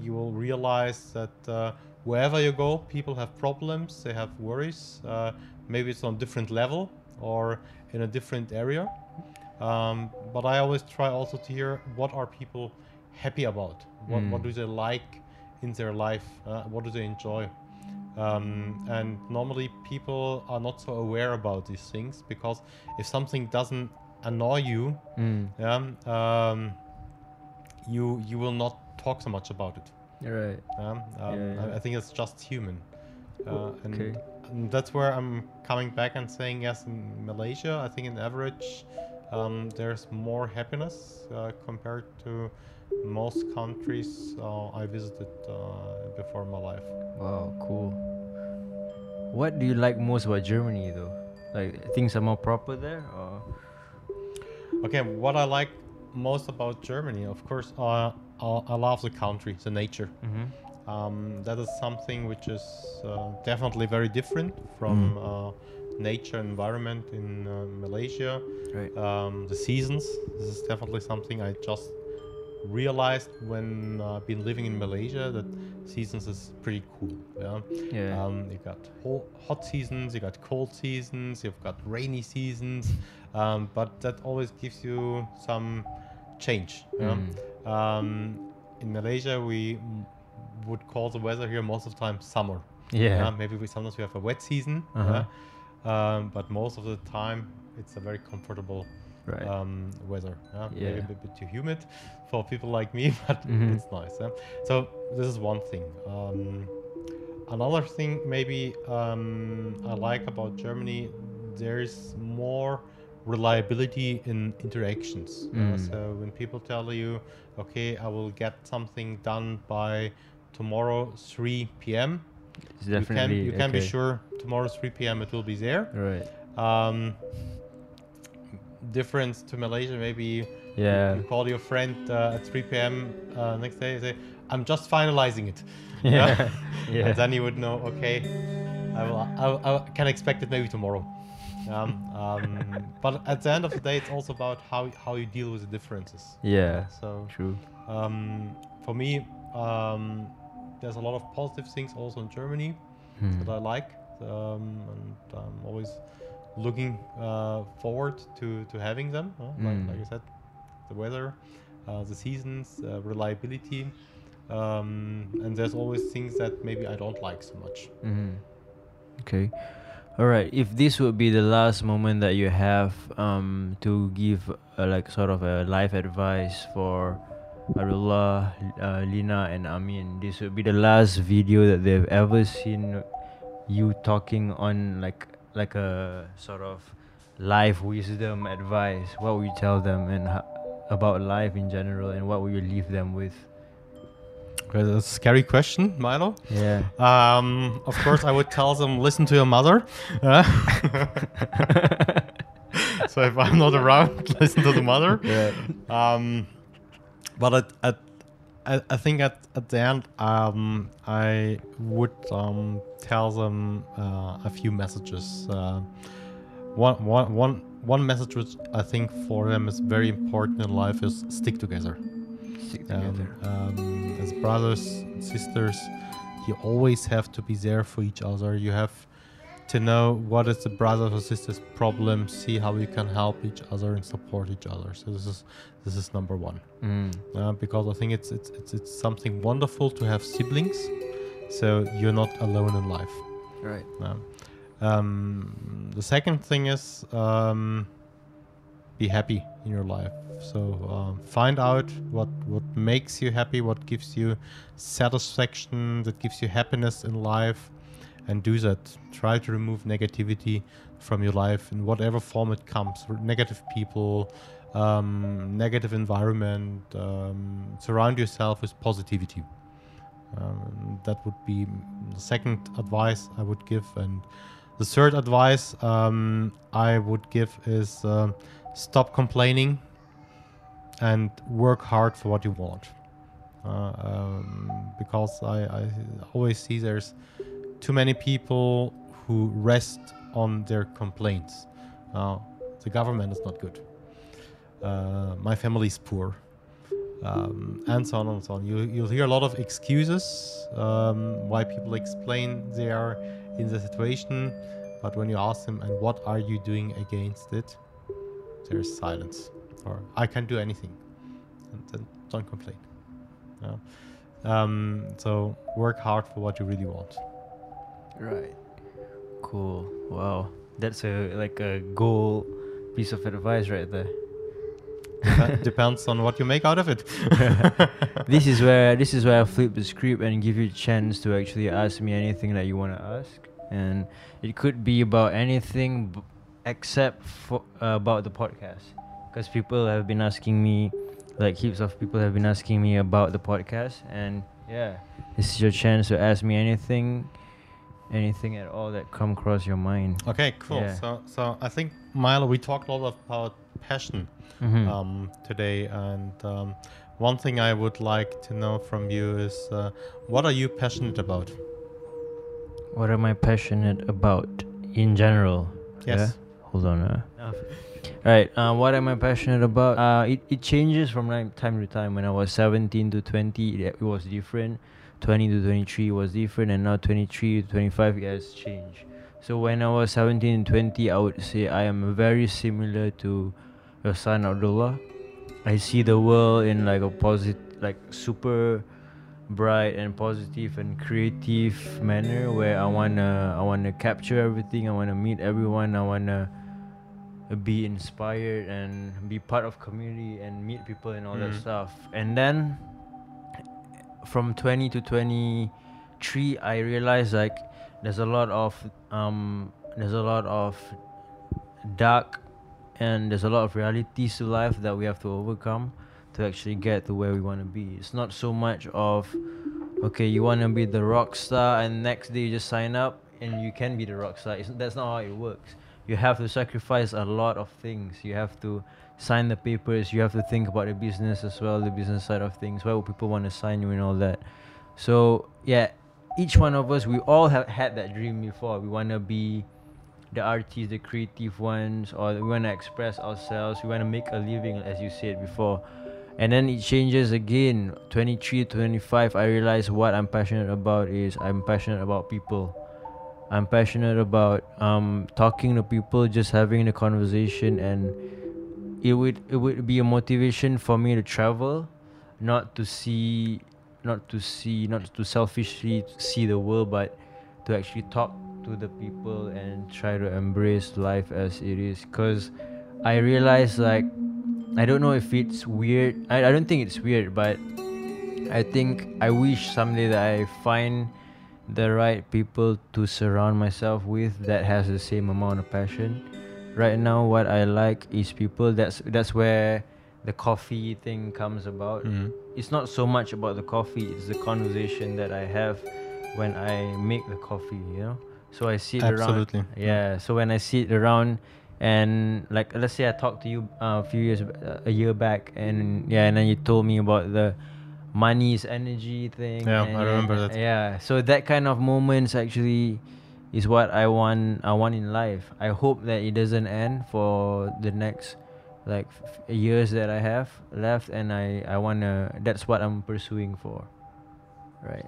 you will realize that uh, wherever you go, people have problems, they have worries. Uh, maybe it's on a different level or in a different area. Um, but I always try also to hear what are people happy about. What, what Mm. do they like in their life? Uh, what do they enjoy? Um, and normally people are not so aware about these things because if something doesn't annoy you, Mm. yeah, um, you you will not talk so much about it. Right. Yeah? Um, Yeah, I, yeah. I think it's just human, uh, and, Okay. and that's where I'm coming back and saying yes. In Malaysia, I think in average, um, there's more happiness uh, compared to most countries uh, I visited uh, before in my life. Wow, cool. What do you like most about Germany though? Like things are more proper there or Okay, what I like most about Germany, of course, uh, I, love the country, the nature. mm-hmm. Um, that is something which is uh, definitely very different from Mm. uh, nature environment in uh, Malaysia. Right. Um, the seasons. This is definitely something I just realized when uh, been living in Malaysia that seasons is pretty cool. Yeah. Yeah. Um, you got hot seasons, you got cold seasons, you've got rainy seasons, um, but that always gives you some change. yeah. Mm. Um, in Malaysia, we would call the weather here most of the time summer. yeah. maybe we sometimes we have a wet season, Uh-huh. yeah. um, but most of the time it's a very comfortable right. um, weather. Yeah? Maybe a bit, bit too humid for people like me, <laughs> but Mhm. it's nice. Yeah? So this is one thing. Um, another thing maybe um, I like about Germany, there's more reliability in interactions. Uh, Mm. so when people tell you, okay, I will get something done by tomorrow 3 p.m. You can you can be sure tomorrow 3 p.m. it will be there. Right. Um, difference to Malaysia, maybe Yeah. you call your friend uh, at 3 p.m. Uh, next day and say, I'm just finalizing it. <laughs> Yeah. <laughs> yeah. And then you would know, okay, I will, I, I can expect it maybe tomorrow. Um, um, <laughs> but at the end of the day, it's also about how, how you deal with the differences. yeah. So True. um, for me, um, there's a lot of positive things also in Germany Hmm. that I like, um, and I'm always looking uh, forward to to having them. Like, Mm. like I said, the weather, uh, the seasons, uh, reliability, um, and there's always things that maybe I don't like so much. Mm-hmm. Okay. All right. If this would be the last moment that you have um, to give uh, like sort of a life advice for Abdullah, uh, Lina, and Amin, this would be the last video that they've ever seen you talking on like like a sort of life wisdom advice. What would you tell them and ho- about life in general, and what would you leave them with? That's a scary question, Milo. Yeah. Um, of course, I would tell them listen to your mother. Uh, <laughs> <laughs> so if I'm not around, <laughs> listen to the mother. yeah. Um, but at, at I, I think at, at the end, um, I would um, tell them uh, a few messages. Uh, one, one, one, one message which I think for them is very important in life is stick together. Stick Um, together. um, as brothers, sisters, you always have to be there for each other. You have to know what is the brothers or sisters' problem, see how we can help each other and support each other. So this is this is number one. Mm. Uh, because I think it's, it's it's it's something wonderful to have siblings, so you're not alone in life. Right. Um, um, the second thing is um, be happy in your life. So um, find out what what makes you happy, what gives you satisfaction, that gives you happiness in life, and do that. Try to remove negativity from your life in whatever form it comes. Negative people, um, negative environment. Um, surround yourself with positivity. Um, that would be the second advice I would give, and the third advice um, I would give is um, stop complaining and work hard for what you want. Uh, um, because I, I always see there's too many people who rest on their complaints. Uh, the government is not good. Uh, my family is poor. Um, and so on and so on. You, you'll hear a lot of excuses um, why people explain they are in the situation, but when you ask them, and what are you doing against it, there's silence, or I can't do anything, and then don't complain. Yeah. Um, so work hard for what you really want. Right. Cool. Wow. That's a like a goal piece of advice right there. Dep- <laughs> Depends on what you make out of it. <laughs> this is where this is where I flip the script and give you a chance to actually ask me anything that you want to ask, and it could be about anything b- except for uh, about the podcast, because people have been asking me, like heaps of people have been asking me about the podcast, and yeah, this is your chance to ask me anything, anything at all that come across your mind. Okay, cool. Yeah. So, so I think Milo, we talked a lot about passion Mhm. um, today, and um, one thing I would like to know from you is uh, what are you passionate about? What am I passionate about in general? Yes. Yeah? Hold on. Uh. Uh, what am I passionate about? Uh, it, it changes from time time to time. When I was 17 to 20, it, it was different. 20 to 23 was different. And now 23 to 25, it has changed. So when I was 17 and 20, I would say I am very similar to your son Abdullah. I see the world in like a positive, like super bright and positive and creative manner where I wanna I wanna capture everything. I wanna meet everyone. I wanna be inspired and be part of community and meet people and all that Mhm. stuff. And then from 20 to 23, I realized like there's a lot of um there's a lot of dark and there's a lot of realities to life that we have to overcome to actually get to where we want to be. It's not so much of okay, you want to be the rock star and next day you just sign up and you can be the rock star. It's, that's not how it works. You have to sacrifice a lot of things. You have to sign the papers. You have to think about the business as well, the business side of things. Why would people want to sign you and all that? So yeah, each one of us, we all have had that dream before. We want to be the artists, the creative ones, or we want to express ourselves. We want to make a living, as you said before. And then it changes again. 23, 25, I realize what I'm passionate about is I'm passionate about people. I'm passionate about um, talking to people, just having a conversation, and it would it would be a motivation for me to travel, not to see, not to see, not to selfishly see the world, but to actually talk to the people and try to embrace life as it is. Cause I realize like I don't know if it's weird. I, I don't think it's weird, but I think I wish someday that I find the right people to surround myself with that has the same amount of passion. Right now what I like is people that's that's where the coffee thing comes about. Mhm. It's not so much about the coffee, it's the conversation that I have when I make the coffee, you know? So I sit Absolutely. around yeah, so when I sit around and like let's say I talked to you uh, a few years uh, a year back and yeah and then you told me about the money is energy thing Yeah, I remember that. yeah so that kind of moments actually is what I want I want in life I hope that it doesn't end for the next like f- years that I have left and I I want to that's what I'm pursuing for right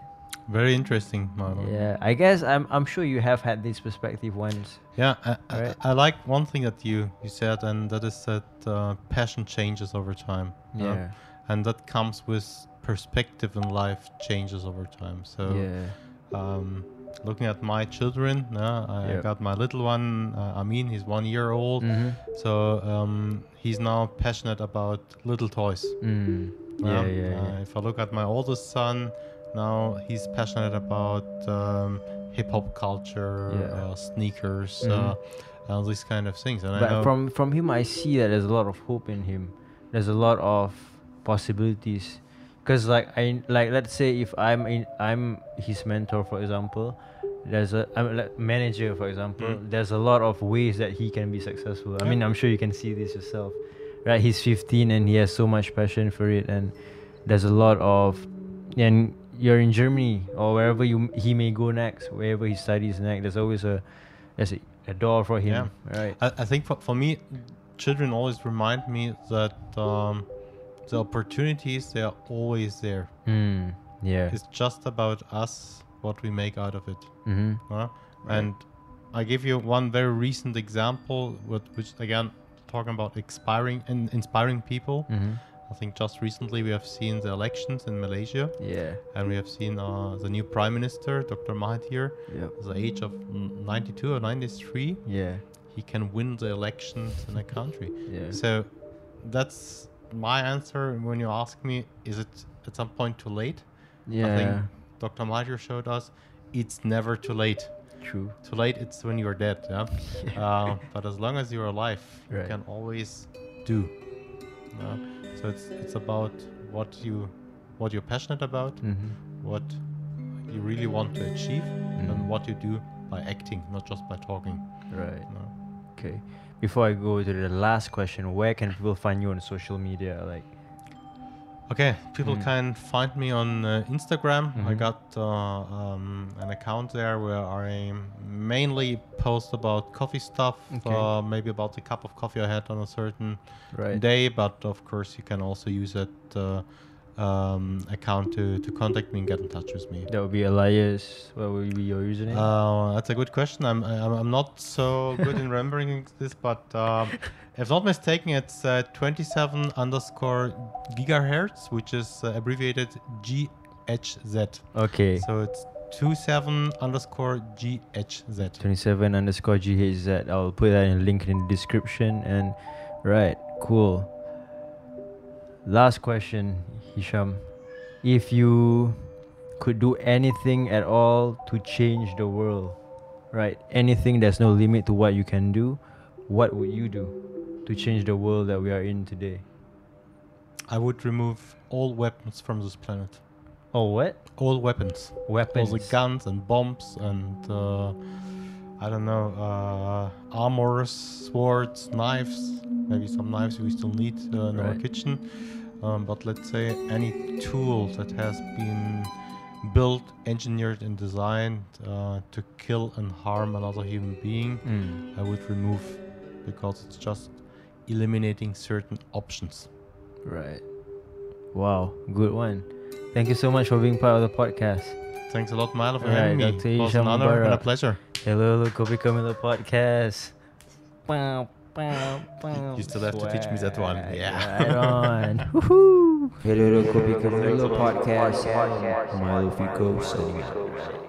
Very interesting, Marlon. yeah I guess I'm I'm sure you have had this perspective once Yeah, I, I, Right. I like one thing that you, you said, and that is that uh, passion changes over time. yeah And that comes with perspective in life changes over time. So, yeah um, looking at my children, uh, I Yep. got my little one, uh, Amin, he's one year old. Mhm. So, um, he's now passionate about little toys. Mm. Yeah, Um, yeah, uh, yeah. If I look at my oldest son, now he's passionate about um, hip hop culture, Yeah. uh, sneakers, Mhm. uh, all these kind of things. And I But know, from from him, I see that there's a lot of hope in him. There's a lot of possibilities. Cause like I like let's say if I'm in I'm his mentor for example, there's a I'm like manager for example. Mm. There's a lot of ways that he can be successful. I mean I'm sure you can see this yourself, right? He's 15 and he has so much passion for it, and there's a lot of and you're in Germany or wherever you he may go next, wherever he studies next. There's always a there's a, a door for him, right? I, I think for, for me, children always remind me that um, the opportunities they are always there. Mm, yeah. It's just about us what we make out of it. Mm-hmm. huh? Right. And I give you one very recent example, with, which again talking about inspiring and inspiring people. Mm-hmm. I think just recently we have seen the elections in Malaysia, Yeah. and we have seen uh, the new prime minister, Dr. Mahathir, Yep. the age of 92 or 93. Yeah. He can win the elections in a country. Yeah. So that's my answer when you ask me, is it at some point too late? yeah. I think Dr. Mahathir showed us it's never too late. True. Too late, it's when you're dead. Yeah. <laughs> uh, but as long as you're alive, you can always do. Yeah? So it's it's about what you what you're passionate about, Mm-hmm. what you really want to achieve, Mm. and what you do by acting, not just by talking. Right. know. Okay. Before I go to the last question, where can people find you on social media? Like. Okay, people Mm. can find me on uh, Instagram. I Mhm. got uh, um, an account there where I mainly post about coffee stuff, Okay. uh, maybe about the cup of coffee I had on a certain Right. day. But of course, you can also use it uh, um, account to, to contact me and get in touch with me. That would be Elias. What would be your username? Uh, that's a good question. I'm, I'm, I'm not so good in <laughs> remembering this, but um, if not mistaken, it's uh, 27 underscore gigahertz, which is uh, abbreviated GHZ. okay. So it's 27 underscore GHZ. 27 underscore GHZ. I'll put that in a link in the description. And right, cool. Last question, Hisham. If you could do anything at all to change the world, right? Anything, there's no limit to what you can do. What would you do to change the world that we are in today? I would remove all weapons from this planet. Oh, what? All weapons. Weapons. All the guns and bombs and uh, I don't know, uh, armors, swords, knives. Maybe some knives we still need uh, in our kitchen. Um, but let's say any tool that has been built, engineered, and designed uh, to kill and harm another human being, Mm, I would remove because it's just eliminating certain options. right. Wow, good one. Thank you so much for being part of the podcast. Thanks a lot, Milo, for Alright, having me. Dr. It was an honor and a pleasure. Hello, hello, Kobe Camilo podcast. Bow, bow, bow. You still have to teach me that one. Yeah. Right <laughs> on. <laughs> Woohoo. Hello, Kobe Camilo podcast. Milo Fico signing out.